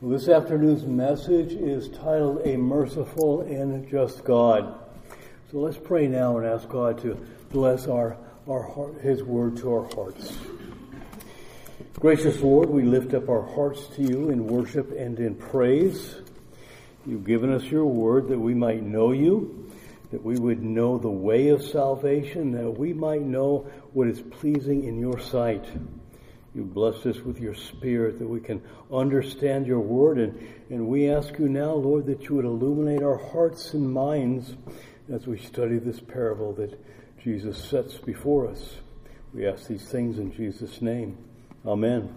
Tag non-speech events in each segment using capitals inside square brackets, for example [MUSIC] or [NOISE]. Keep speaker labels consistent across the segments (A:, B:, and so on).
A: This afternoon's message is titled A Merciful and Just God. So let's pray now and ask God to bless our, our heart, His word to our hearts. Gracious Lord, we lift up our hearts to you in worship and in praise. You've given us your word that we might know you, that we would know the way of salvation, that we might know what is pleasing in your sight. You bless us with your spirit that we can understand your word. And, and we ask you now, Lord, that you would illuminate our hearts and minds as we study this parable that Jesus sets before us. We ask these things in Jesus' name. Amen.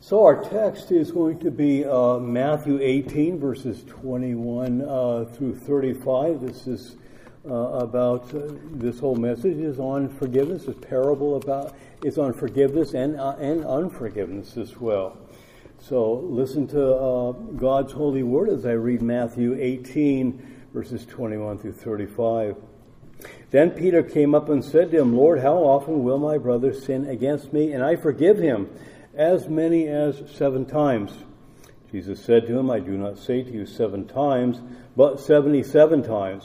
A: So our text is going to be uh, Matthew 18, verses 21 uh, through 35. This is uh, about uh, this whole message is on forgiveness. This parable about is on forgiveness and uh, and unforgiveness as well. So listen to uh, God's holy word as I read Matthew 18 verses 21 through 35. Then Peter came up and said to him, Lord, how often will my brother sin against me and I forgive him? As many as seven times. Jesus said to him, I do not say to you seven times, but seventy seven times.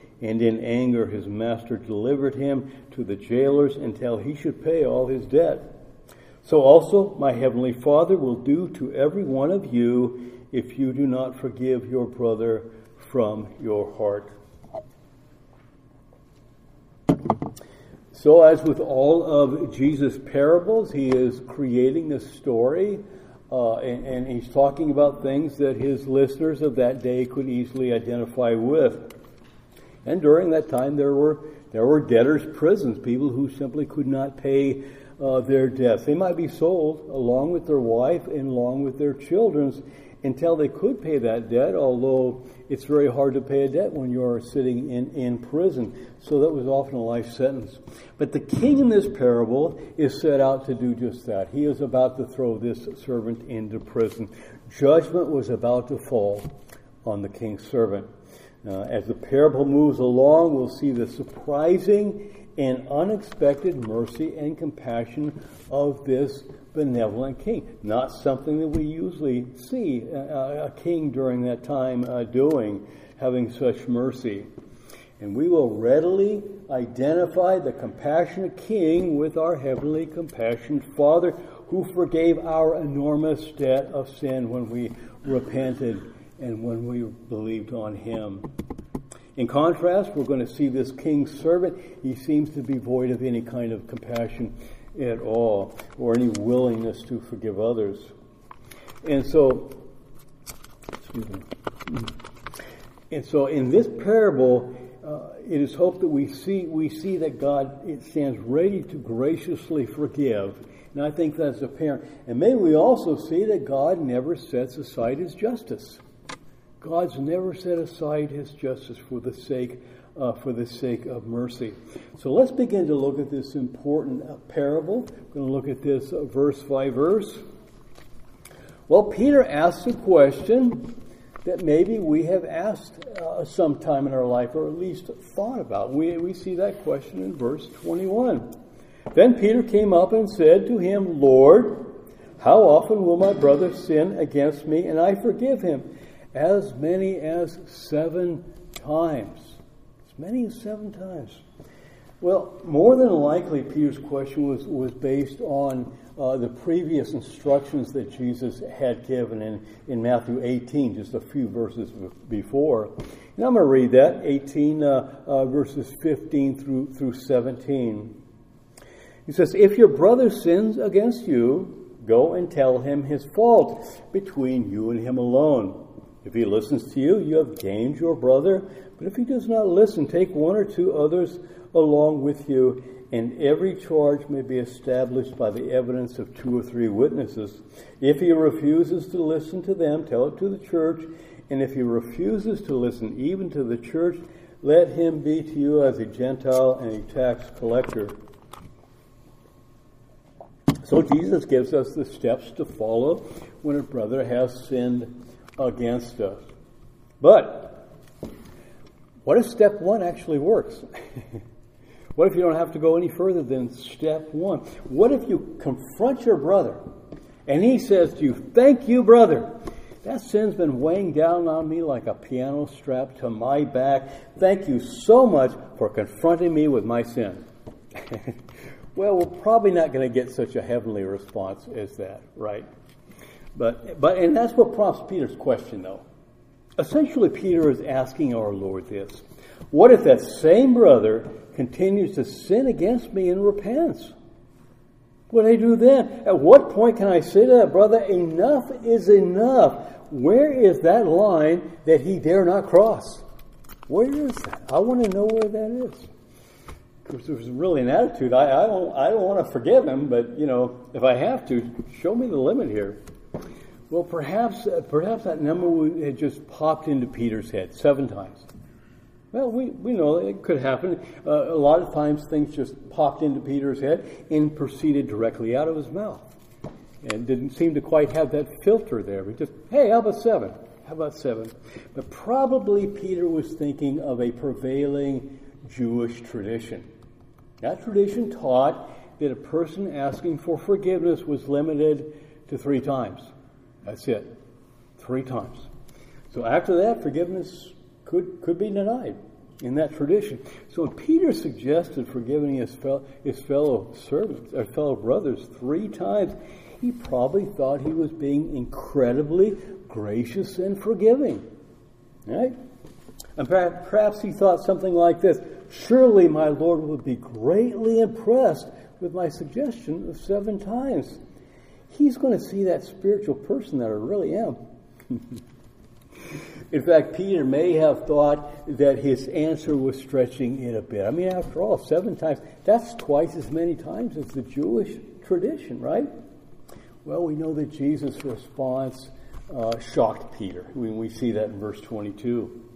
A: And in anger, his master delivered him to the jailers until he should pay all his debt. So also my heavenly Father will do to every one of you if you do not forgive your brother from your heart. So, as with all of Jesus' parables, he is creating this story, uh, and, and he's talking about things that his listeners of that day could easily identify with. And during that time, there were there were debtors' prisons, people who simply could not pay uh, their debts. They might be sold along with their wife and along with their children until they could pay that debt, although it's very hard to pay a debt when you're sitting in, in prison. So that was often a life sentence. But the king in this parable is set out to do just that. He is about to throw this servant into prison. Judgment was about to fall on the king's servant. Uh, as the parable moves along, we'll see the surprising and unexpected mercy and compassion of this benevolent king. Not something that we usually see a, a king during that time uh, doing, having such mercy. And we will readily identify the compassionate king with our heavenly compassionate Father who forgave our enormous debt of sin when we repented and when we believed on him. In contrast, we're going to see this king's servant. He seems to be void of any kind of compassion at all or any willingness to forgive others. And so, excuse me. and so in this parable, uh, it is hoped that we see we see that God stands ready to graciously forgive, and I think that's apparent. And may we also see that God never sets aside His justice. God's never set aside his justice for the sake uh, for the sake of mercy. So let's begin to look at this important uh, parable. We're going to look at this uh, verse by verse. Well, Peter asks a question that maybe we have asked uh, sometime in our life or at least thought about. We, we see that question in verse 21. Then Peter came up and said to him, Lord, how often will my brother sin against me and I forgive him? As many as seven times. As many as seven times. Well, more than likely, Peter's question was, was based on uh, the previous instructions that Jesus had given in, in Matthew 18, just a few verses before. And I'm going to read that, 18 uh, uh, verses 15 through, through 17. He says, If your brother sins against you, go and tell him his fault between you and him alone. If he listens to you, you have gained your brother. But if he does not listen, take one or two others along with you, and every charge may be established by the evidence of two or three witnesses. If he refuses to listen to them, tell it to the church. And if he refuses to listen even to the church, let him be to you as a Gentile and a tax collector. So Jesus gives us the steps to follow when a brother has sinned against us. But what if step one actually works? [LAUGHS] what if you don't have to go any further than step one? What if you confront your brother and he says to you, Thank you, brother. That sin's been weighing down on me like a piano strap to my back. Thank you so much for confronting me with my sin. [LAUGHS] Well, we're probably not going to get such a heavenly response as that, right? But, but, and that's what prompts Peter's question, though. Essentially, Peter is asking our Lord this What if that same brother continues to sin against me and repents? What do I do then? At what point can I say to that brother, enough is enough? Where is that line that he dare not cross? Where is that? I want to know where that is Because there's really an attitude. I, I don't I don't want to forgive him, but you know, if I have to, show me the limit here. Well, perhaps uh, perhaps that number had just popped into Peter's head seven times. Well, we, we know it could happen. Uh, a lot of times things just popped into Peter's head and proceeded directly out of his mouth. And didn't seem to quite have that filter there. We just, hey, how about seven? How about seven? But probably Peter was thinking of a prevailing Jewish tradition. That tradition taught that a person asking for forgiveness was limited to three times. That's it. Three times. So after that, forgiveness could, could be denied in that tradition. So Peter suggested forgiving his fellow, his fellow servants, or fellow brothers three times, he probably thought he was being incredibly gracious and forgiving. Right? And perhaps he thought something like this Surely my Lord would be greatly impressed with my suggestion of seven times. He's going to see that spiritual person that I really am. [LAUGHS] In fact, Peter may have thought that his answer was stretching it a bit. I mean, after all, seven times, that's twice as many times as the Jewish tradition, right? Well, we know that Jesus' response uh, shocked Peter. We, see that in verse 22.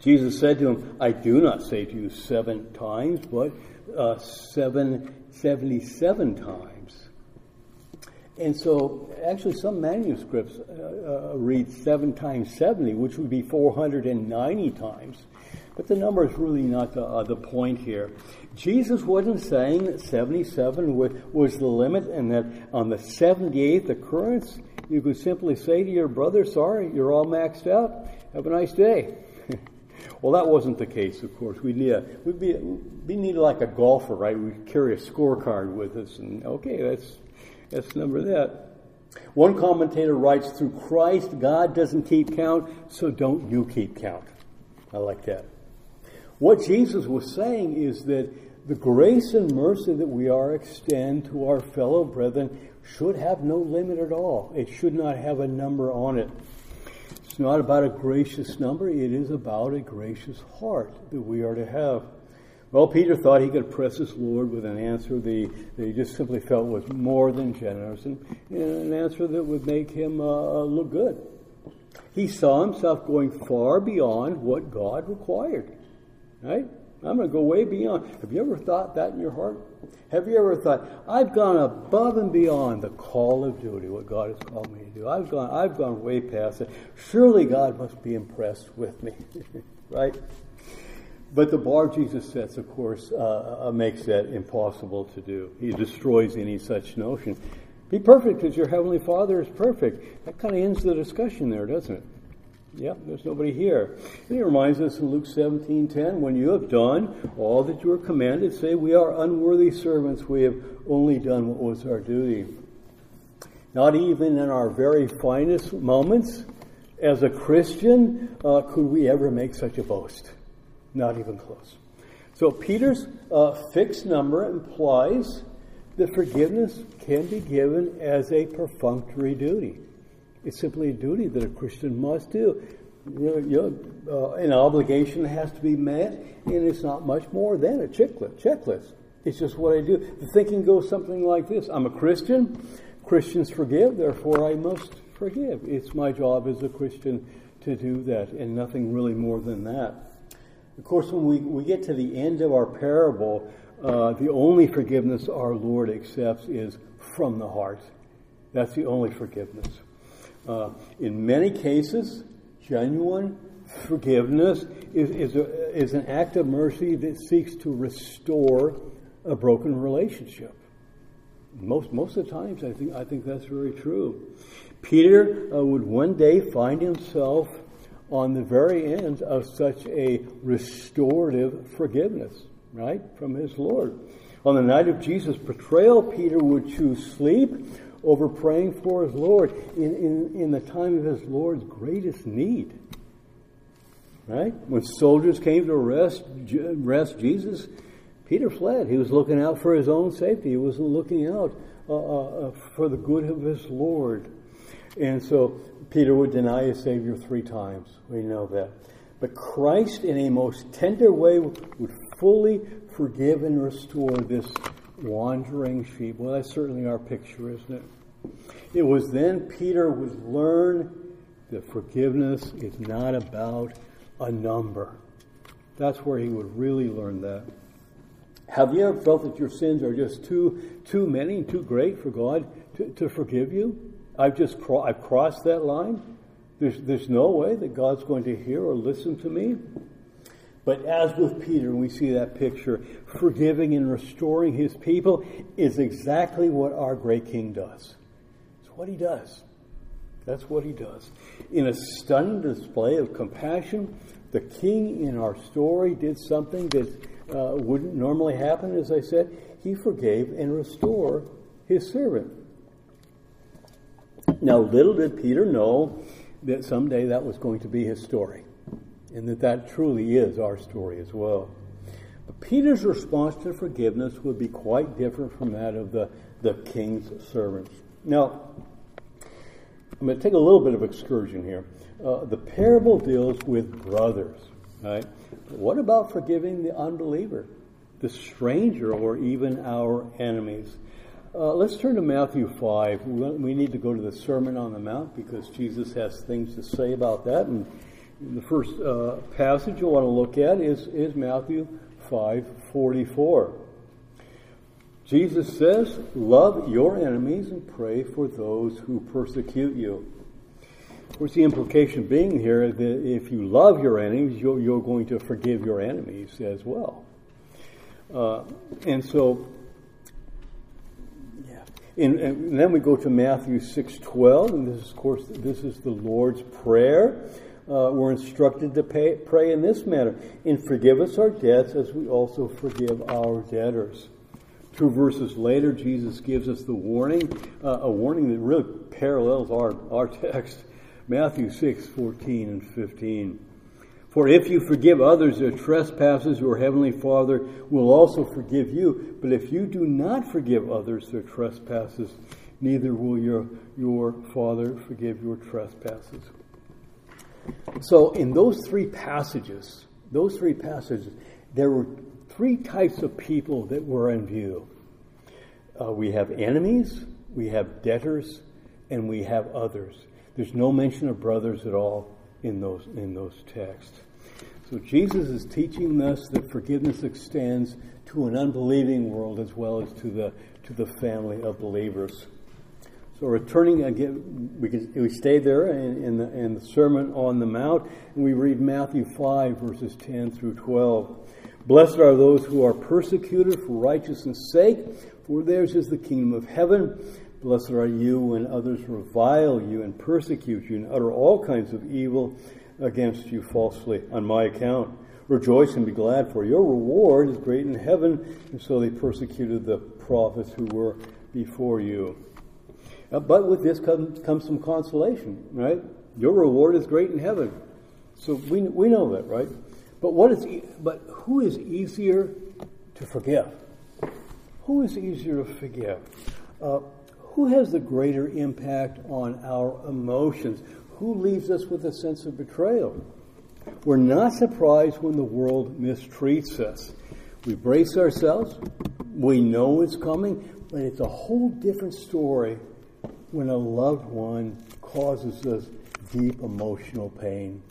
A: Jesus said to him, I do not say to you seven times, but uh, seven, 77 times. And so, actually, some manuscripts uh, uh, read seven times 70, which would be 490 times. But the number is really not the, uh, the point here. Jesus wasn't saying that 77 was, was the limit and that on the 78th occurrence, you could simply say to your brother, Sorry, you're all maxed out. Have a nice day. [LAUGHS] Well, that wasn't the case, of course. We need a, we'd be, we need like a golfer, right? We carry a scorecard with us, and okay, that's that's number that. One commentator writes, "Through Christ, God doesn't keep count, so don't you keep count." I like that. What Jesus was saying is that the grace and mercy that we are extend to our fellow brethren should have no limit at all. It should not have a number on it. It's not about a gracious number, it is about a gracious heart that we are to have. Well, Peter thought he could press his Lord with an answer that he just simply felt was more than generous and, an answer that would make him uh, look good. He saw himself going far beyond what God required. Right? I'm going to go way beyond. Have you ever thought that in your heart? Have you ever thought, I've gone above and beyond the call of duty, what God has called me to do? I've gone, I've gone way past it. Surely God must be impressed with me, [LAUGHS] right? But the bar Jesus sets, of course, uh, uh, makes that impossible to do. He destroys any such notion. Be perfect because your Heavenly Father is perfect. That kind of ends the discussion there, doesn't it? Yep, there's nobody here. And he reminds us in Luke 17:10, when you have done all that you are commanded, say, We are unworthy servants, we have only done what was our duty. Not even in our very finest moments as a Christian uh, could we ever make such a boast. Not even close. So Peter's uh, fixed number implies that forgiveness can be given as a perfunctory duty. It's simply a duty that a Christian must do. You know, uh, an obligation has to be met, and it's not much more than a checklist. Checklist. It's just what I do. The thinking goes something like this: I'm a Christian. Christians forgive, therefore I must forgive. It's my job as a Christian to do that, and nothing really more than that. Of course, when we, we get to the end of our parable, uh, the only forgiveness our Lord accepts is from the heart. That's the only forgiveness. Uh, in many cases, genuine forgiveness is, is, a, is an act of mercy that seeks to restore a broken relationship. Most, most of the times, I think, I think that's very true. Peter uh, would one day find himself on the very end of such a restorative forgiveness, right, from his Lord. On the night of Jesus' betrayal, Peter would choose sleep over praying for his Lord in, in, in the time of his Lord's greatest need. Right? When soldiers came to arrest, arrest Jesus, Peter fled. He was looking out for his own safety. He wasn't looking out uh, uh, uh for the good of his Lord. And so Peter would deny his Savior three times. We know that. But Christ, in a most tender way, would fully forgive and restore this wandering sheep. Well, that's certainly our picture, isn't it? It was then Peter would learn that forgiveness is not about a number. That's where he would really learn that. Have you ever felt that your sins are just too too many, too great for God to, to forgive you? I've just cro- I've crossed that line. There's, there's no way that God's going to hear or listen to me. But as with Peter, we see that picture, forgiving and restoring his people is exactly what our great king does. It's what he does. That's what he does. In a stunning display of compassion, the king in our story did something that uh, wouldn't normally happen, as I said. He forgave and restored his servant. Now, little did Peter know that someday that was going to be his story, and that that truly is our story as well. But Peter's response to forgiveness would be quite different from that of the, the king's servants. Now, I'm going to take a little bit of excursion here. Uh, the parable deals with brothers, right? What about forgiving the unbeliever, the stranger, or even our enemies? Uh, let's turn to Matthew 5. We need to go to the Sermon on the Mount because Jesus has things to say about that. And the first uh, passage you want to look at is, is Matthew 5 44. Jesus says, Love your enemies and pray for those who persecute you. Of course, the implication being here that if you love your enemies, you're, you're going to forgive your enemies as well. Uh, and so and, and then we go to Matthew 6:12, and this is, of course, this is the Lord's prayer. Uh, we're instructed to pay, pray in this manner: "And forgive us our debts, as we also forgive our debtors." Two verses later, Jesus gives us the warning, uh, a warning that really parallels our, our text, Matthew 6, 14 and 15. For if you forgive others their trespasses, your heavenly Father will also forgive you. But if you do not forgive others their trespasses, neither will your, your Father forgive your trespasses. So, in those three passages, those three passages, there were three types of people that were in view. Uh, we have enemies, we have debtors, and we have others. There's no mention of brothers at all in those in those texts. So Jesus is teaching us that forgiveness extends to an unbelieving world as well as to the to the family of believers. So returning again, we, can, we stay there in, in, the, in the Sermon on the Mount, and we read Matthew 5, verses 10 through 12. Blessed are those who are persecuted for righteousness' sake, for theirs is the kingdom of heaven. Blessed are you when others revile you and persecute you and utter all kinds of evil against you falsely on my account. Rejoice and be glad, for your reward is great in heaven. And so they persecuted the prophets who were before you. Uh, but with this comes, comes some consolation, right? Your reward is great in heaven. So we, we know that, right? But what is, but who is easier to forgive? Who is easier to forgive? Uh, who has the greater impact on our emotions? Who leaves us with a sense of betrayal? We're not surprised when the world mistreats us. We brace ourselves. We know it's coming, but it's a whole different story when a loved one causes us deep emotional pain.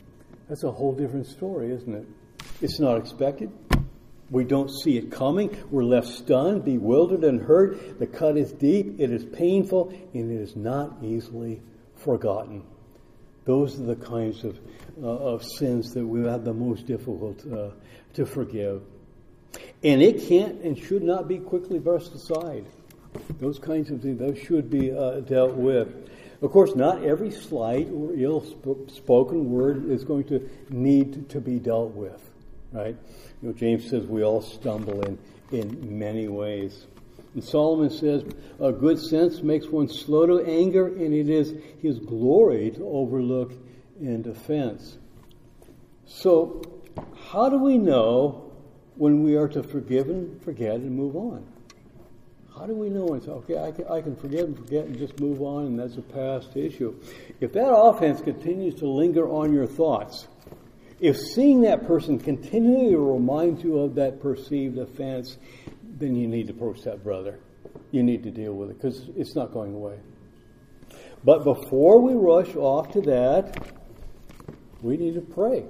A: That's a whole different story, isn't it? It's not expected. We don't see it coming. We're left stunned, bewildered, and hurt. The cut is deep, it is painful, and it is not easily forgotten. Those are the kinds of, uh, of sins that we have the most difficult uh, to forgive. And it can't and should not be quickly brushed aside. Those kinds of things, those should be uh, dealt with. Of course, not every slight or ill spoken word is going to need to be dealt with, right? You know, James says we all stumble in, in many ways. And Solomon says, a good sense makes one slow to anger, and it is his glory to overlook and offense. So, how do we know when we are to forgive and forget and move on? How do we know it's okay? I can, I can forgive and forget and just move on, and that's a past issue. If that offense continues to linger on your thoughts, if seeing that person continually reminds you of that perceived offense, then you need to approach that brother. You need to deal with it because it's not going away. But before we rush off to that, we need to pray.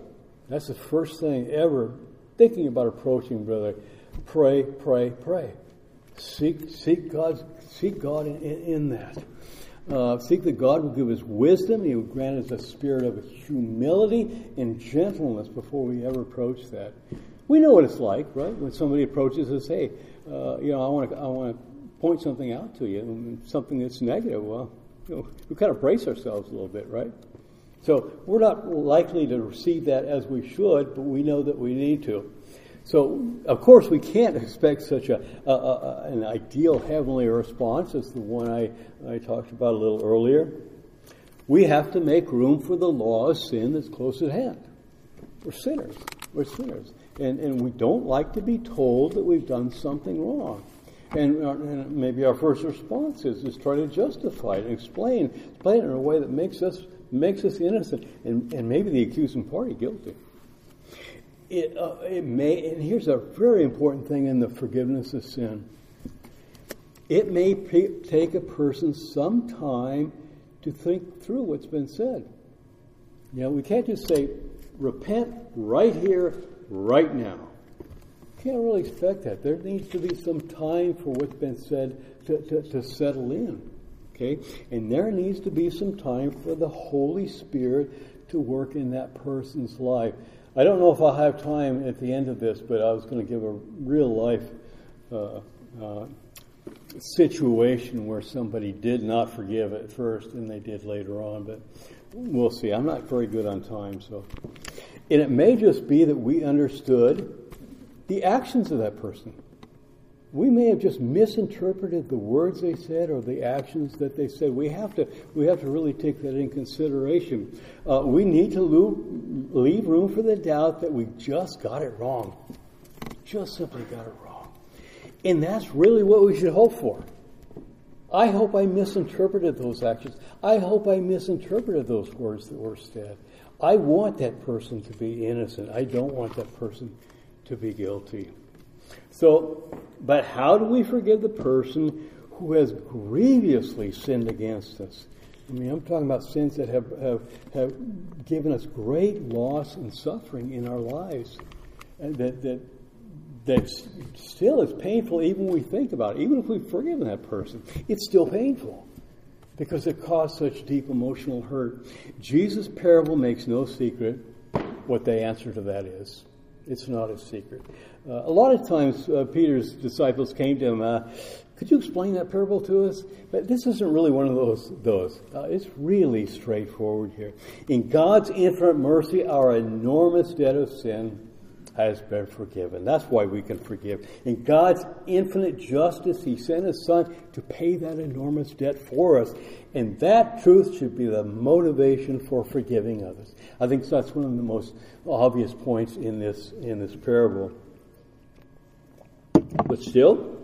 A: That's the first thing ever thinking about approaching brother. Pray, pray, pray. Seek, seek God, seek God in, in, in that. Uh, seek that God will give us wisdom. He will grant us a spirit of humility and gentleness before we ever approach that. We know what it's like, right? When somebody approaches us, hey, uh, you know, I want to, I want to point something out to you, something that's negative. Well, you know, we kind of brace ourselves a little bit, right? So we're not likely to receive that as we should, but we know that we need to. So, of course, we can't expect such a, a, a, an ideal heavenly response as the one I, I talked about a little earlier. We have to make room for the law of sin that's close at hand. We're sinners. We're sinners. And, and we don't like to be told that we've done something wrong. And, and maybe our first response is, is try to justify it and explain, explain it in a way that makes us, makes us innocent and, and maybe the accusing party guilty it, uh, it may, and here's a very important thing in the forgiveness of sin. It may p- take a person some time to think through what's been said. You know, we can't just say, repent right here, right now. Can't really expect that. There needs to be some time for what's been said to, to, to settle in. Okay? And there needs to be some time for the Holy Spirit to work in that person's life. I don't know if I'll have time at the end of this, but I was going to give a real life uh, uh, situation where somebody did not forgive at first and they did later on, but we'll see. I'm not very good on time, so. And it may just be that we understood the actions of that person we may have just misinterpreted the words they said or the actions that they said. We have to, we have to really take that in consideration. Uh, we need to lo- leave room for the doubt that we just got it wrong. Just simply got it wrong. And that's really what we should hope for. I hope I misinterpreted those actions. I hope I misinterpreted those words that were said. I want that person to be innocent. I don't want that person to be guilty. So, but how do we forgive the person who has grievously sinned against us? I mean, I'm talking about sins that have, have, have given us great loss and suffering in our lives. And that, that, that still is painful even when we think about it. Even if we've forgiven that person, it's still painful because it caused such deep emotional hurt. Jesus' parable makes no secret what the answer to that is. It's not a secret. Uh, a lot of times, uh, Peter's disciples came to him, uh, could you explain that parable to us? But this isn't really one of those. Those. Uh, it's really straightforward here. In God's infinite mercy, our enormous debt of sin has been forgiven. That's why we can forgive. In God's infinite justice, He sent His Son to pay that enormous debt for us. And that truth should be the motivation for forgiving others. I think that's one of the most obvious points in this, in this parable. But still,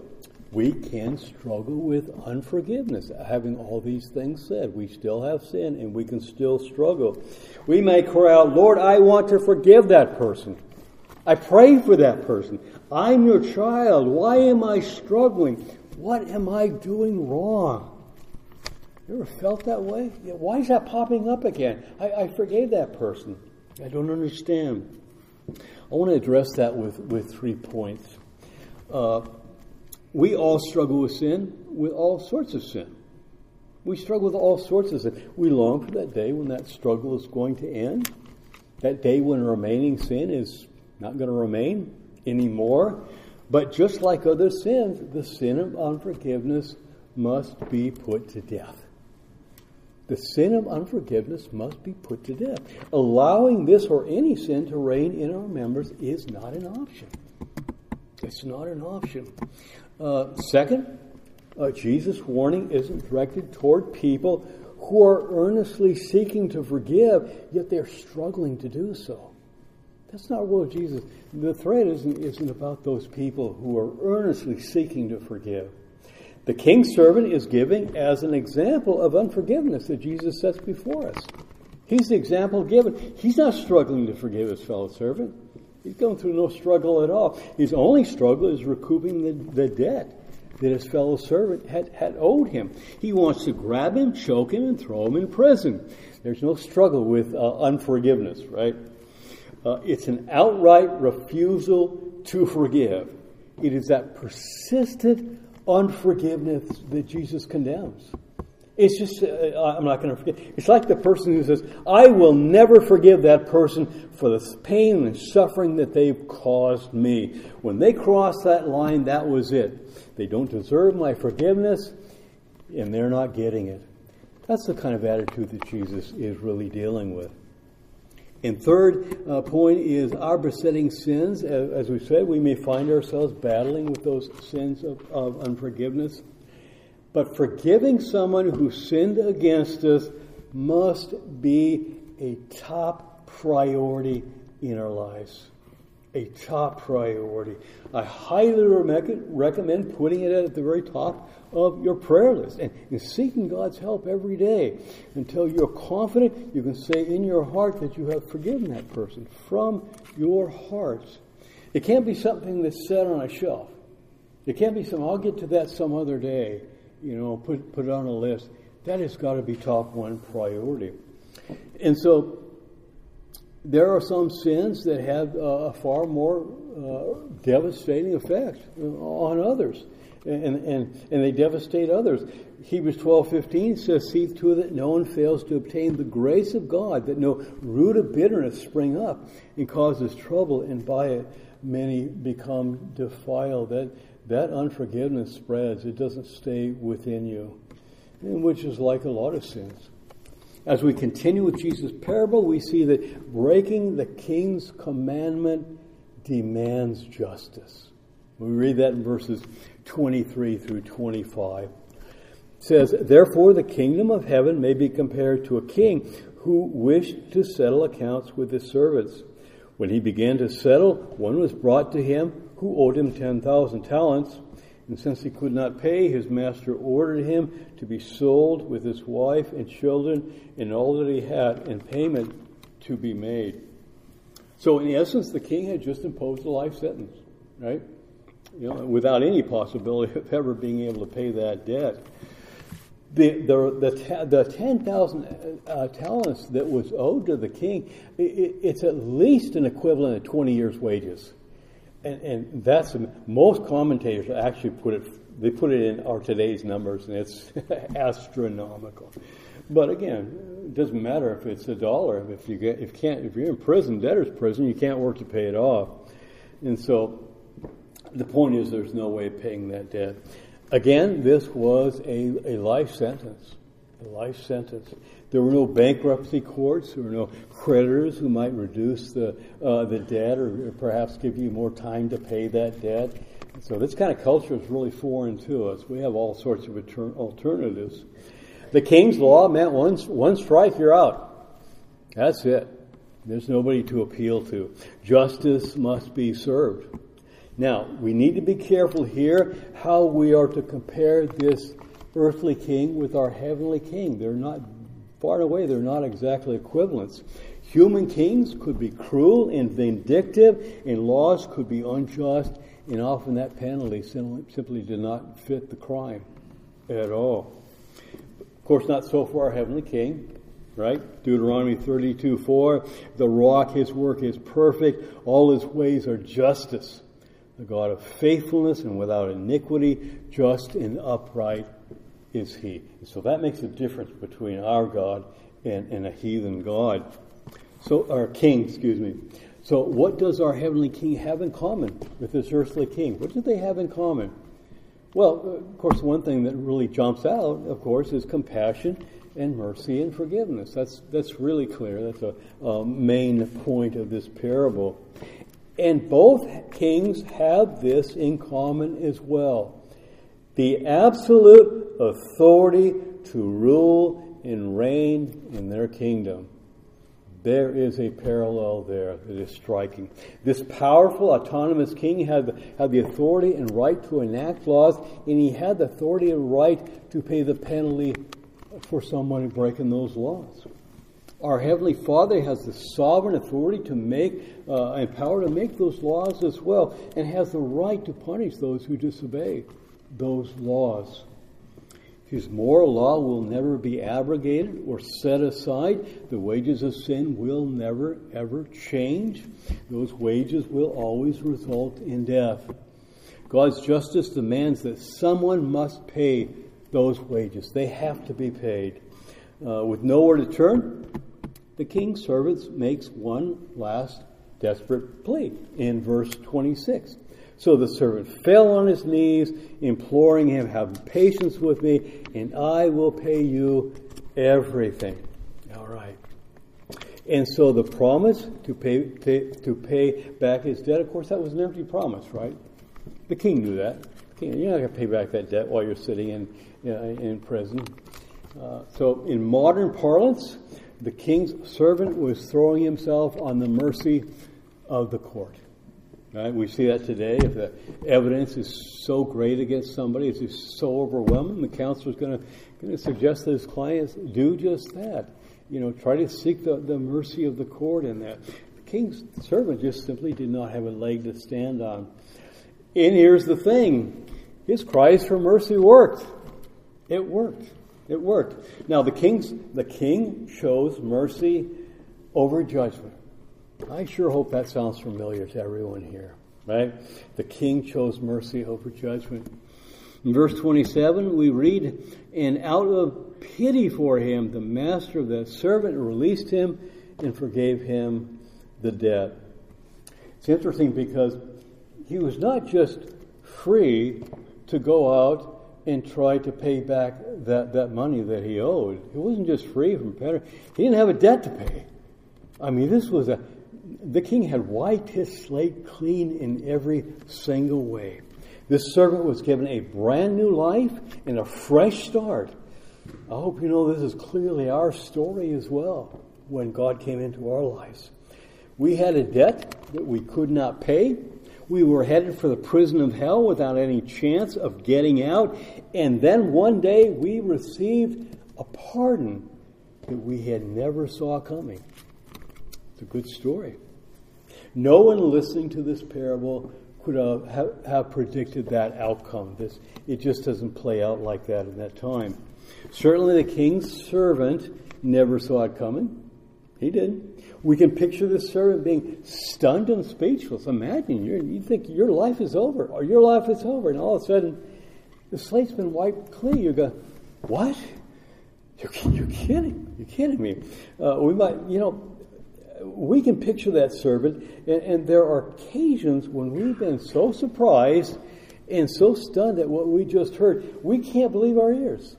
A: we can struggle with unforgiveness. Having all these things said, we still have sin and we can still struggle. We may cry out, Lord, I want to forgive that person. I pray for that person. I'm your child. Why am I struggling? What am I doing wrong? You ever felt that way? Why is that popping up again? I, I forgave that person. I don't understand. I want to address that with, with three points. Uh, we all struggle with sin, with all sorts of sin. We struggle with all sorts of sin. We long for that day when that struggle is going to end, that day when remaining sin is not going to remain anymore. But just like other sins, the sin of unforgiveness must be put to death. The sin of unforgiveness must be put to death. Allowing this or any sin to reign in our members is not an option. It's not an option. Uh, second, uh, Jesus' warning isn't directed toward people who are earnestly seeking to forgive, yet they're struggling to do so. That's not what Jesus. The threat isn't, isn't about those people who are earnestly seeking to forgive. The king's servant is giving as an example of unforgiveness that Jesus sets before us. He's the example given. He's not struggling to forgive his fellow servant. He's going through no struggle at all. His only struggle is recouping the, the debt that his fellow servant had, had owed him. He wants to grab him, choke him, and throw him in prison. There's no struggle with uh, unforgiveness, right? Uh, it's an outright refusal to forgive. It is that persistent unforgiveness that Jesus condemns. It's just, uh, I'm not going to forget. It's like the person who says, I will never forgive that person for the pain and suffering that they've caused me. When they cross that line, that was it. They don't deserve my forgiveness, and they're not getting it. That's the kind of attitude that Jesus is really dealing with. And third uh, point is our besetting sins. As, as we said, we may find ourselves battling with those sins of, of unforgiveness. But forgiving someone who sinned against us must be a top priority in our lives. A top priority. I highly recommend putting it at the very top of your prayer list and, and seeking God's help every day until you're confident you can say in your heart that you have forgiven that person from your heart. It can't be something that's set on a shelf. It can't be something, I'll get to that some other day, you know, put, put it on a list. That has got to be top one priority. And so there are some sins that have a far more uh, devastating effect on others and, and, and they devastate others. Hebrews 12:15 says, "See to it that no one fails to obtain the grace of God, that no root of bitterness spring up and causes trouble, and by it many become defiled." That that unforgiveness spreads; it doesn't stay within you, which is like a lot of sins. As we continue with Jesus' parable, we see that breaking the king's commandment demands justice. We read that in verses 23 through 25. It says, Therefore the kingdom of heaven may be compared to a king who wished to settle accounts with his servants. When he began to settle, one was brought to him who owed him 10,000 talents. And since he could not pay, his master ordered him to be sold with his wife and children and all that he had, and payment to be made. So, in essence, the king had just imposed a life sentence, right? you know, without any possibility of ever being able to pay that debt. the, the, the, the 10,000 uh, talents that was owed to the king, it, it's at least an equivalent of 20 years' wages. And, and that's most commentators actually put it, they put it in our today's numbers, and it's [LAUGHS] astronomical. But again, it doesn't matter if it's a dollar. If you get, if can't, if you're in prison, debtor's prison, you can't work to pay it off. And so, the point is, there's no way of paying that debt. Again, this was a, a life sentence. A life sentence. There were no bankruptcy courts. There were no creditors who might reduce the uh, the debt or, or, perhaps give you more time to pay that debt. So this kind of culture is really foreign to us. We have all sorts of alternatives. The king's law meant once, one strike, you're out. That's it. There's nobody to appeal to. Justice must be served. Now, we need to be careful here how we are to compare this earthly king with our heavenly king. They're not, far away, they're not exactly equivalents. Human kings could be cruel and vindictive, and laws could be unjust, and often that penalty simply did not fit the crime at all. Of course, not so for our heavenly king right? Deuteronomy 32 4. The rock, his work is perfect. All his ways are justice the God of faithfulness and without iniquity, just and upright is he. So that makes a difference between our God and, and a heathen God. So, our king, excuse me. So, what does our heavenly king have in common with this earthly king? What do they have in common? Well, of course, one thing that really jumps out, of course, is compassion and mercy and forgiveness. That's that's really clear. That's a, a main point of this parable. And both kings have this in common as well the absolute authority to rule and reign in their kingdom. There is a parallel there that is striking. This powerful, autonomous king had the, had the authority and right to enact laws, and he had the authority and right to pay the penalty for someone breaking those laws. Our Heavenly Father has the sovereign authority to make uh, and power to make those laws as well, and has the right to punish those who disobey those laws. His moral law will never be abrogated or set aside. The wages of sin will never, ever change. Those wages will always result in death. God's justice demands that someone must pay those wages. They have to be paid. Uh, with nowhere to turn, the king's servant makes one last desperate plea in verse 26. So the servant fell on his knees, imploring him, Have patience with me, and I will pay you everything. All right. And so the promise to pay, pay, to pay back his debt, of course, that was an empty promise, right? The king knew that. You're not going to pay back that debt while you're sitting in, in prison. Uh, so, in modern parlance, the king's servant was throwing himself on the mercy of the court. Right? We see that today. If the evidence is so great against somebody, it's just so overwhelming, the counselor is going to suggest that his clients do just that. You know, try to seek the, the mercy of the court in that. The king's servant just simply did not have a leg to stand on. And here's the thing his cries for mercy worked. It worked. It worked. Now the king's the king shows mercy over judgment. I sure hope that sounds familiar to everyone here, right? The king chose mercy over judgment. In verse 27, we read, And out of pity for him, the master of that servant released him and forgave him the debt. It's interesting because he was not just free to go out and try to pay back that, that money that he owed. He wasn't just free from penalty. He didn't have a debt to pay. I mean, this was a, the king had wiped his slate clean in every single way. This servant was given a brand new life and a fresh start. I hope you know this is clearly our story as well when God came into our lives. We had a debt that we could not pay. We were headed for the prison of hell without any chance of getting out. And then one day we received a pardon that we had never saw coming. It's a good story. No one listening to this parable could have, have predicted that outcome. This, it just doesn't play out like that in that time. Certainly the king's servant never saw it coming. He didn't. We can picture the servant being stunned and speechless. Imagine you think your life is over, or your life is over, and all of a sudden the slate's been wiped clean. You go, what? You're, you're kidding. You're kidding me. Uh, we might, you know, we can picture that servant, and, and, there are occasions when we've been so surprised and so stunned at what we just heard, we can't believe our ears.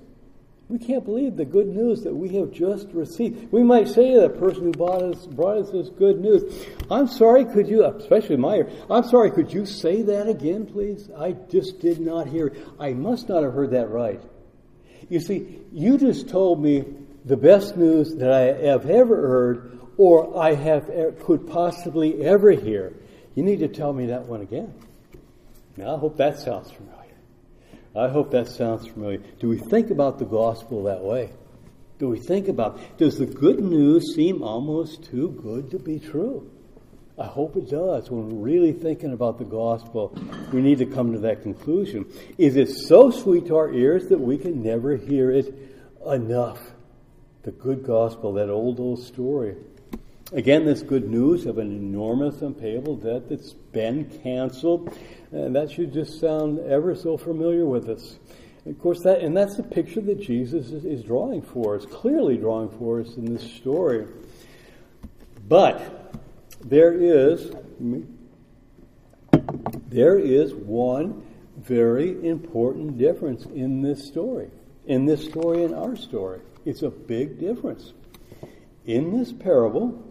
A: We can't believe the good news that we have just received. We might say to the person who brought us, brought us this good news, I'm sorry, could you, especially my ear, I'm sorry, could you say that again, please? I just did not hear it. I must not have heard that right. You see, you just told me the best news that I have ever heard or I have eh, could possibly ever hear. You need to tell me that one again. Now, I hope that sounds familiar. I hope that sounds familiar. Do we think about the gospel that way? Do we think about, does the good news seem almost too good to be true? I hope it does. When we're really thinking about the gospel, we need to come to that conclusion. Is it so sweet to our ears that we can never hear it enough? The good gospel, that old, old story. Again, this good news of an enormous unpayable debt that's been canceled and that should just sound ever so familiar with us. Of course, that and that's the picture that Jesus is, is drawing for us, clearly drawing for us in this story. But there is there is one very important difference in this story. In this story and our story. It's a big difference. In this parable,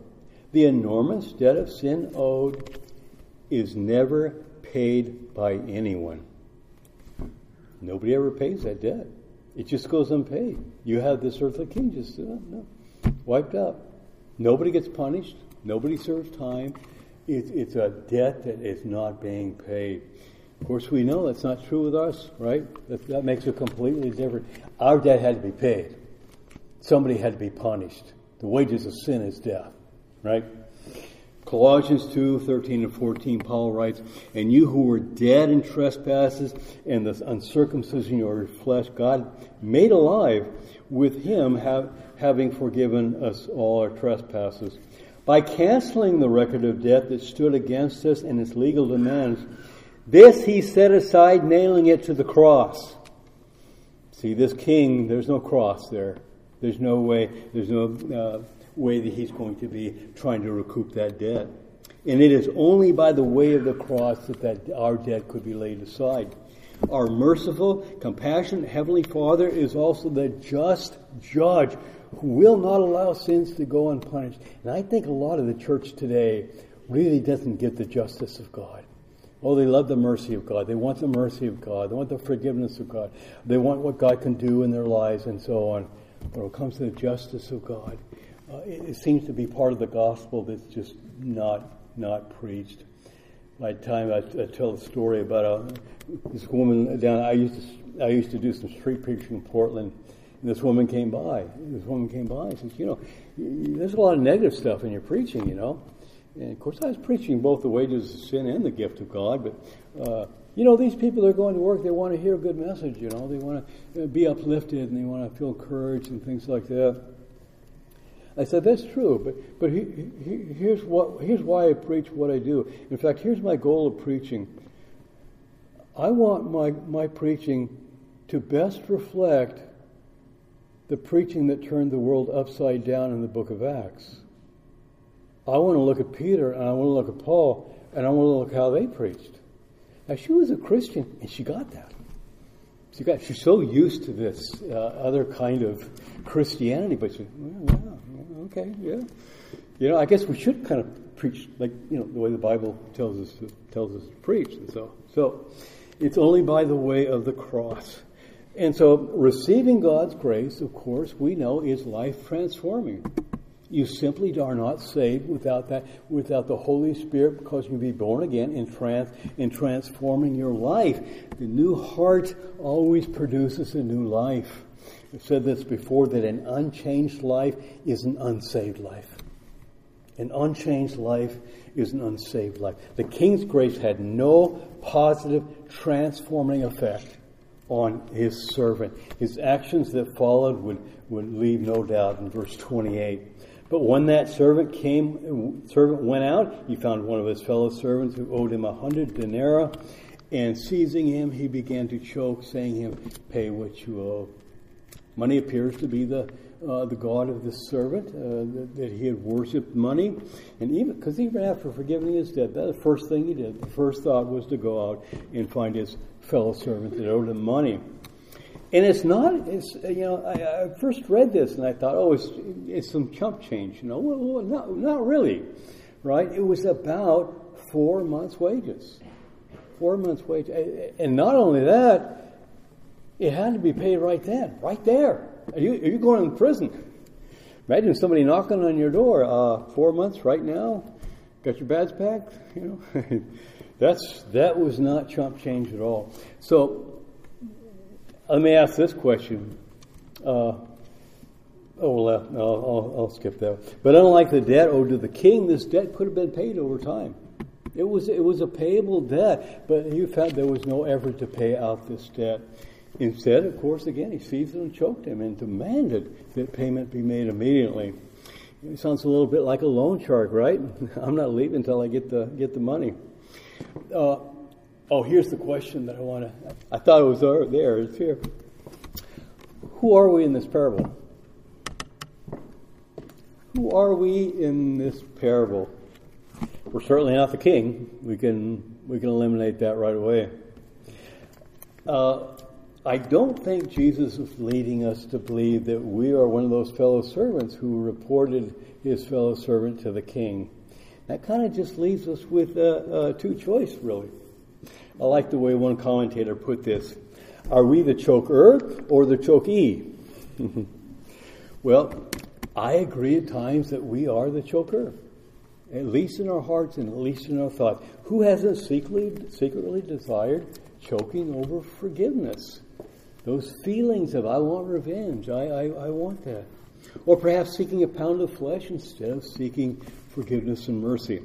A: the enormous debt of sin owed is never paid by anyone. Nobody ever pays that debt. It just goes unpaid. You have this earthly king just uh, no, wiped out. Nobody gets punished. Nobody serves time. It's, it's a debt that is not being paid. Of course, we know that's not true with us, right? That, that makes it completely different. Our debt had to be paid. Somebody had to be punished. The wages of sin is death, right? Colossians 2 13 and 14, Paul writes, And you who were dead in trespasses and the uncircumcision of your flesh, God made alive with him, have, having forgiven us all our trespasses. By canceling the record of debt that stood against us and its legal demands, this he set aside, nailing it to the cross. See, this king, there's no cross there. There's no way, there's no uh, way that he's going to be trying to recoup that debt. And it is only by the way of the cross that, that our debt could be laid aside. Our merciful, compassionate Heavenly Father is also the just judge who will not allow sins to go unpunished. And I think a lot of the church today really doesn't get the justice of God. Oh, they love the mercy of God. They want the mercy of God. They want the forgiveness of God. They want what God can do in their lives and so on. But when it comes to the justice of God, uh, it, it, seems to be part of the gospel that's just not not preached. By time I, I tell the story about a, uh, this woman down, I used to I used to do some street preaching in Portland. And this woman came by. This woman came by and says, "You know, there's a lot of negative stuff in your preaching, you know." And of course, I was preaching both the wages of sin and the gift of God. But uh, you know, these people are going to work. They want to hear a good message. You know, they want to uh, be uplifted and they want to feel encouraged and things like that. I said, that's true, but, but he, he, here's, what, here's why I preach what I do. In fact, here's my goal of preaching. I want my, my preaching to best reflect the preaching that turned the world upside down in the book of Acts. I want to look at Peter and I want to look at Paul and I want to look how they preached. Now, she was a Christian and she got that. Got, she's so used to this uh, other kind of Christianity, but she, well, yeah, okay, yeah. You know, I guess we should kind of preach like you know the way the Bible tells us to, tells us to preach, and so so it's only by the way of the cross. And so receiving God's grace, of course, we know is life transforming. You simply are not saved without that, without the Holy Spirit, because you be born again in trans, in transforming your life. The new heart always produces a new life. I've said this before that an unchanged life is an unsaved life. An unchanged life is an unsaved life. The king's grace had no positive transforming effect on his servant. His actions that followed would, would leave no doubt in verse 28. But when that servant came, servant went out, he found one of his fellow servants who owed him a hundred denarii, and seizing him, he began to choke, saying him, "Pay what you owe." Money appears to be the uh, the god of this servant uh, that, that, he had worshipped money, and even because even after forgiving his debt, that the first thing he did. The first thought was to go out and find his fellow servant that owed him money. And it's not, it's, you know, I, I, first read this and I thought, oh, it's, it's some chump change, you know. Well, well, not, not really, right? It was about four months' wages. Four months' wages. And not only that, it had to be paid right then, right there. Are you, are you going to prison? Imagine somebody knocking on your door, uh, four months right now, got your bags packed, you know. [LAUGHS] That's, that was not chump change at all. So let me ask this question. Uh, oh, well, uh, I'll, I'll, skip that. But unlike the debt owed to the king, this debt could have been paid over time. It was, it was a payable debt, but you found there was no effort to pay out this debt. Instead, of course, again, he seized him and choked him and demanded that payment be made immediately. It sounds a little bit like a loan shark, right? [LAUGHS] I'm not leaving until I get the, get the money. Uh, Oh, here's the question that I want to. I thought it was there. It's here. Who are we in this parable? Who are we in this parable? We're certainly not the king. We can we can eliminate that right away. Uh, I don't think Jesus is leading us to believe that we are one of those fellow servants who reported his fellow servant to the king. That kind of just leaves us with uh, uh, two choices, really. I like the way one commentator put this. Are we the choker er or the chokee? [LAUGHS] well, I agree at times that we are the choker, er, at least in our hearts and at least in our thoughts. Who hasn't secretly, secretly desired choking over forgiveness? Those feelings of, I want revenge, I, I, I want that. Or perhaps seeking a pound of flesh instead of seeking forgiveness and mercy.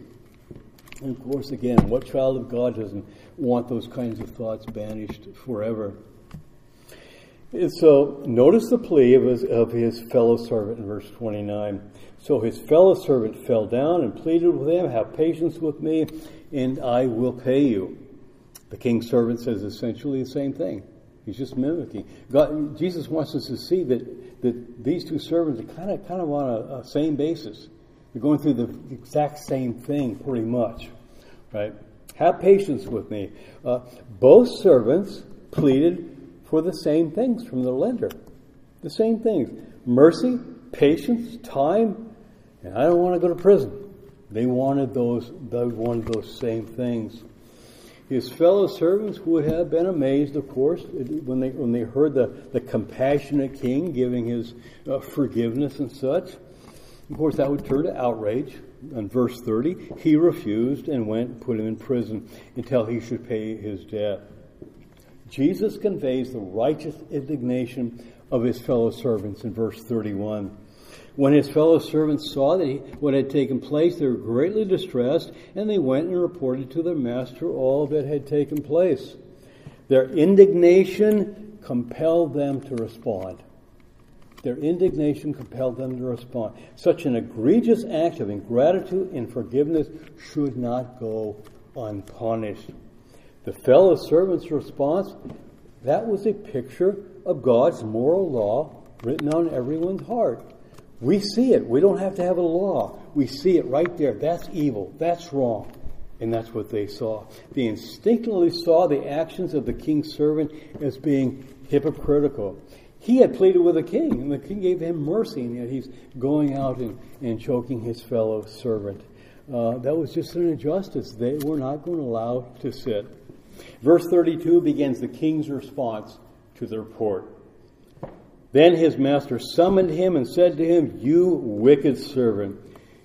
A: And of course, again, what child of God doesn't want those kinds of thoughts banished forever? And so, notice the plea of his, of his fellow servant in verse 29. So his fellow servant fell down and pleaded with him, Have patience with me, and I will pay you. The king's servant says essentially the same thing. He's just mimicking. God, Jesus wants us to see that, that these two servants are kind of, kind of on a, a same basis. They're going through the exact same thing, pretty much, right? Have patience with me. Uh, both servants pleaded for the same things from the lender. The same things mercy, patience, time, and I don't want to go to prison. They wanted those, they wanted those same things. His fellow servants would have been amazed, of course, when they, when they heard the, the compassionate king giving his uh, forgiveness and such. Of course, that would turn to outrage. In verse 30, he refused and went and put him in prison until he should pay his debt. Jesus conveys the righteous indignation of his fellow servants in verse 31. When his fellow servants saw that he, what had taken place, they were greatly distressed, and they went and reported to their master all that had taken place. Their indignation compelled them to respond. Their indignation compelled them to respond. Such an egregious act of ingratitude and forgiveness should not go unpunished. The fellow servant's response, that was a picture of God's moral law written on everyone's heart. We see it. We don't have to have a law. We see it right there. That's evil. That's wrong. And that's what they saw. They instinctively saw the actions of the king's servant as being hypocritical. He had pleaded with the king, and the king gave him mercy, and yet he's going out and, and choking his fellow servant. Uh, that was just an injustice. They were not going to allow to sit. Verse 32 begins the king's response to the report. Then his master summoned him and said to him, You wicked servant,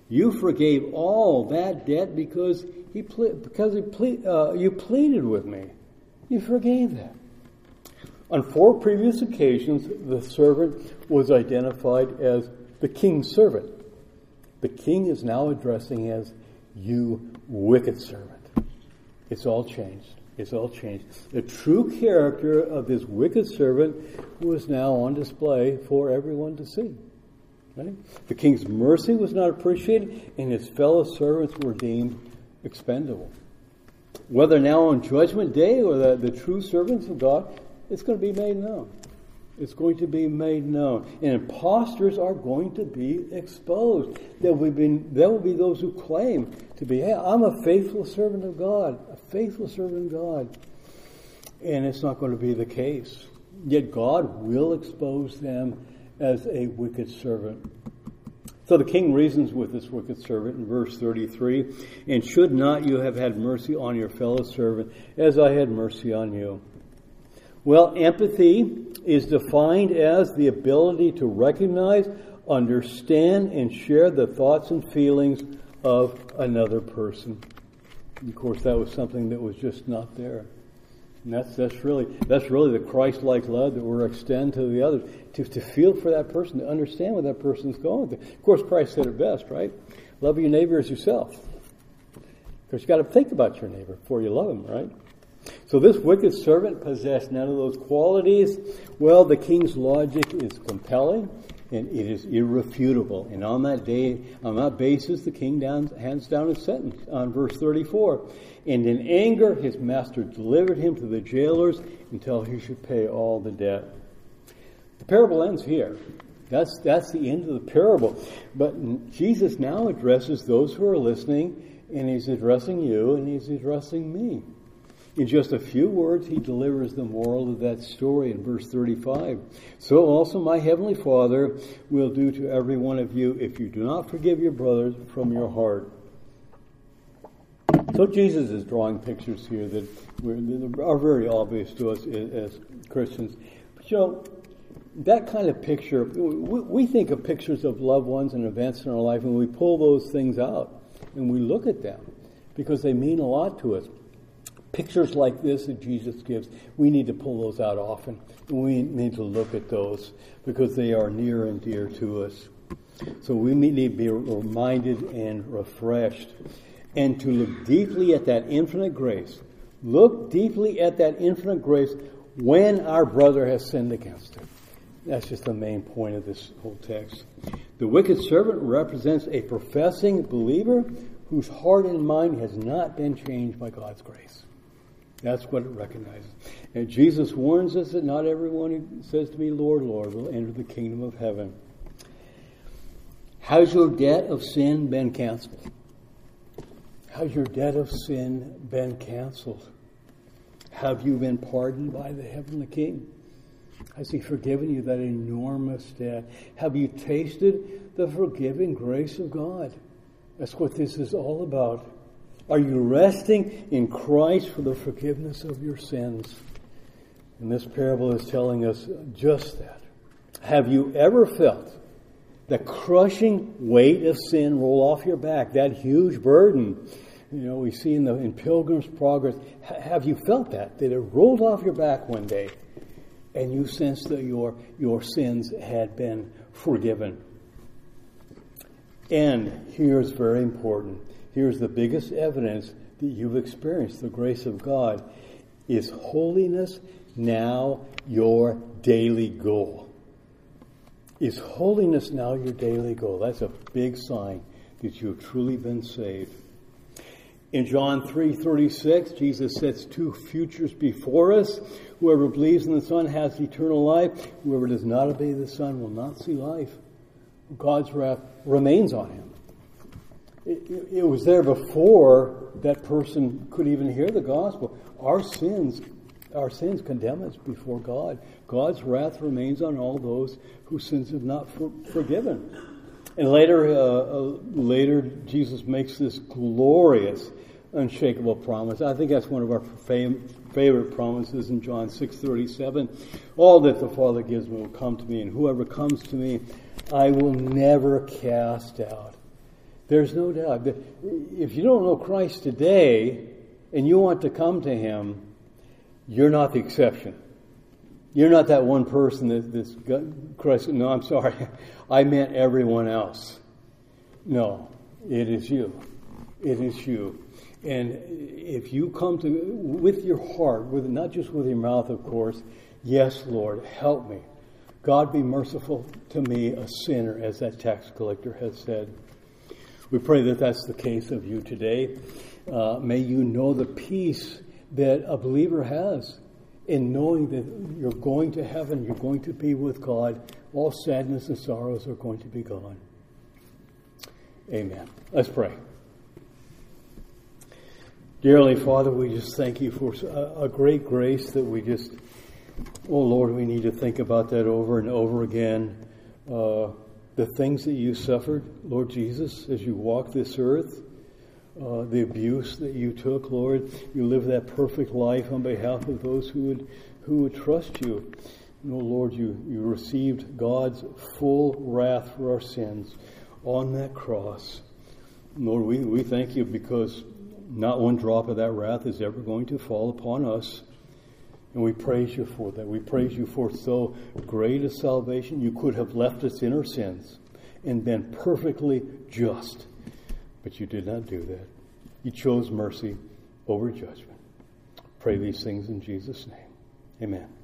A: you forgave all that debt because he ple- because he ple- uh, you pleaded with me. You forgave that. On four previous occasions, the servant was identified as the king's servant. The king is now addressing as you wicked servant. It's all changed. It's all changed. The true character of this wicked servant was now on display for everyone to see. Right? The king's mercy was not appreciated, and his fellow servants were deemed expendable. Whether now on Judgment Day or the, the true servants of God, it's going to be made known. It's going to be made known. And imposters are going to be exposed. There will be, there will be those who claim to be, hey, I'm a faithful servant of God, a faithful servant of God. And it's not going to be the case. Yet God will expose them as a wicked servant. So the king reasons with this wicked servant in verse 33 And should not you have had mercy on your fellow servant as I had mercy on you? Well, empathy is defined as the ability to recognize, understand, and share the thoughts and feelings of another person. And of course, that was something that was just not there. And that's, that's really, that's really the Christ-like love that we're extend to the others, to, to feel for that person, to understand what that person's going through. Of course, Christ said it best, right? Love your neighbor as yourself. Because you got to think about your neighbor before you love him, right? So this wicked servant possessed none of those qualities. Well, the king's logic is compelling and it is irrefutable. And on that day, on that basis, the king down, hands down his sentence on verse 34. And in anger, his master delivered him to the jailers until he should pay all the debt. The parable ends here. That's, that's the end of the parable. But Jesus now addresses those who are listening, and he's addressing you, and he's addressing me. In just a few words, he delivers the moral of that story in verse 35. So also my heavenly Father will do to every one of you if you do not forgive your brothers from your heart. So Jesus is drawing pictures here that are very obvious to us as Christians. But you know, that kind of picture, we think of pictures of loved ones and events in our life and we pull those things out and we look at them because they mean a lot to us pictures like this that Jesus gives, we need to pull those out often. We need to look at those because they are near and dear to us. So we need to be reminded and refreshed and to look deeply at that infinite grace. Look deeply at that infinite grace when our brother has sinned against us. That's just the main point of this whole text. The wicked servant represents a professing believer whose heart and mind has not been changed by God's grace. That's what it recognizes. And Jesus warns us that not everyone who says to me, Lord, Lord, will enter the kingdom of heaven. How's your debt of sin been canceled? How's your debt of sin been canceled? Have you been pardoned by the heavenly King? Has He forgiven you that enormous debt? Have you tasted the forgiving grace of God? That's what this is all about. Are you resting in Christ for the forgiveness of your sins? And this parable is telling us just that. Have you ever felt the crushing weight of sin roll off your back, that huge burden? You know, we see in the in Pilgrim's Progress. Have you felt that? That it rolled off your back one day and you sensed that your, your sins had been forgiven? And here's very important here's the biggest evidence that you've experienced the grace of God. Is holiness now your daily goal? Is holiness now your daily goal? That's a big sign that you've truly been saved. In John 3:36, Jesus sets two futures before us. Whoever believes in the Son has eternal life. Whoever does not obey the Son will not see life. God's wrath remains on him it, was there before that person could even hear the gospel. Our sins, our sins condemn us before God. God's wrath remains on all those whose sins have not for, forgiven. And later, uh, uh, later, Jesus makes this glorious, unshakable promise. I think that's one of our fam- favorite promises in John six thirty seven. All that the Father gives me will come to me, and whoever comes to me, I will never cast out. There's no doubt if you don't know Christ today and you want to come to Him, you're not the exception. You're not that one person that this Christ. No, I'm sorry. [LAUGHS] I meant everyone else. No, it is you. It is you. And if you come to, with your heart, with not just with your mouth, of course, yes, Lord, help me. God be merciful to me, a sinner, as that tax collector has said. We pray that that's the case of you today. Uh, may you know the peace that a believer has in knowing that you're going to heaven, you're going to be with God. All sadness and sorrows are going to be gone. Amen. Let's pray. Dearly Father, we just thank you for a, great grace that we just, oh Lord, we need to think about that over and over again. Uh, the things that you suffered, Lord Jesus, as you walked this earth, uh, the abuse that you took, Lord. You lived that perfect life on behalf of those who would who would trust you. And, oh Lord, you, you received God's full wrath for our sins on that cross. Lord, we, we thank you because not one drop of that wrath is ever going to fall upon us. And we praise you for that. We praise you for so great a salvation. You could have left us in our sins and been perfectly just. But you did not do that. You chose mercy over judgment. Pray these things in Jesus' name. Amen.